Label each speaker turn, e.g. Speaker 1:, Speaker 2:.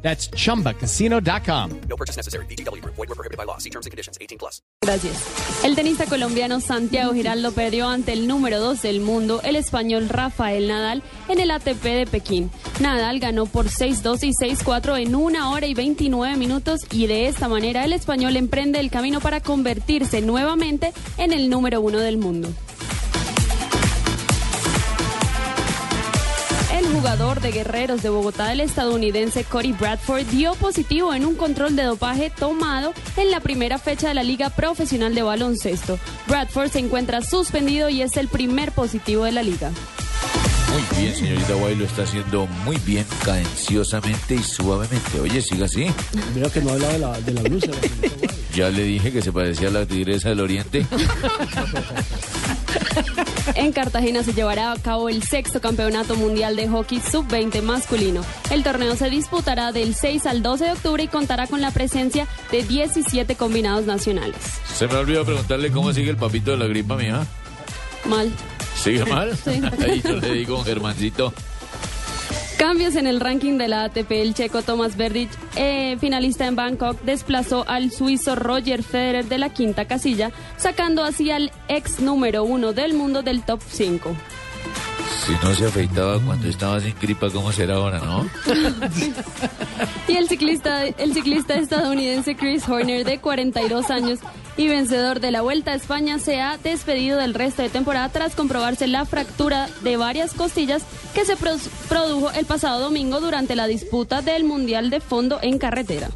Speaker 1: That's chumbacasino.com.
Speaker 2: No purchase necessary. BGW. Void were prohibited by law. See terms and conditions. 18 plus.
Speaker 3: Gracias. El tenista colombiano Santiago Giraldo perdió ante el número 2 del mundo, el español Rafael Nadal, en el ATP de Pekín. Nadal ganó por 6-2 y 6-4 en una hora y 29 minutos y de esta manera el español emprende el camino para convertirse nuevamente en el número uno del mundo. El jugador de Guerreros de Bogotá, el estadounidense Cody Bradford, dio positivo en un control de dopaje tomado en la primera fecha de la Liga Profesional de Baloncesto. Bradford se encuentra suspendido y es el primer positivo de la liga.
Speaker 4: Muy bien, señorita Guay, lo está haciendo muy bien, cadenciosamente y suavemente. Oye, siga así.
Speaker 5: Veo que no habla de la, de la blusa. la señorita Guay.
Speaker 4: Ya le dije que se parecía a la tigresa del oriente.
Speaker 3: En Cartagena se llevará a cabo el sexto campeonato mundial de hockey sub-20 masculino. El torneo se disputará del 6 al 12 de octubre y contará con la presencia de 17 combinados nacionales.
Speaker 4: Se me olvidó preguntarle cómo sigue el papito de la gripa mía.
Speaker 3: Mal.
Speaker 4: ¿Sigue mal?
Speaker 3: Sí.
Speaker 4: Ahí yo le digo, Germancito.
Speaker 3: Cambios en el ranking de la ATP. El checo Thomas Verdic, eh, finalista en Bangkok, desplazó al suizo Roger Federer de la quinta casilla, sacando así al ex número uno del mundo del top 5.
Speaker 4: Si no se afeitaba cuando estaba sin gripa, ¿cómo será ahora, no?
Speaker 3: Y el ciclista, el ciclista estadounidense Chris Horner, de 42 años y vencedor de la Vuelta a España, se ha despedido del resto de temporada tras comprobarse la fractura de varias costillas que se pro- produjo el pasado domingo durante la disputa del Mundial de Fondo en carretera.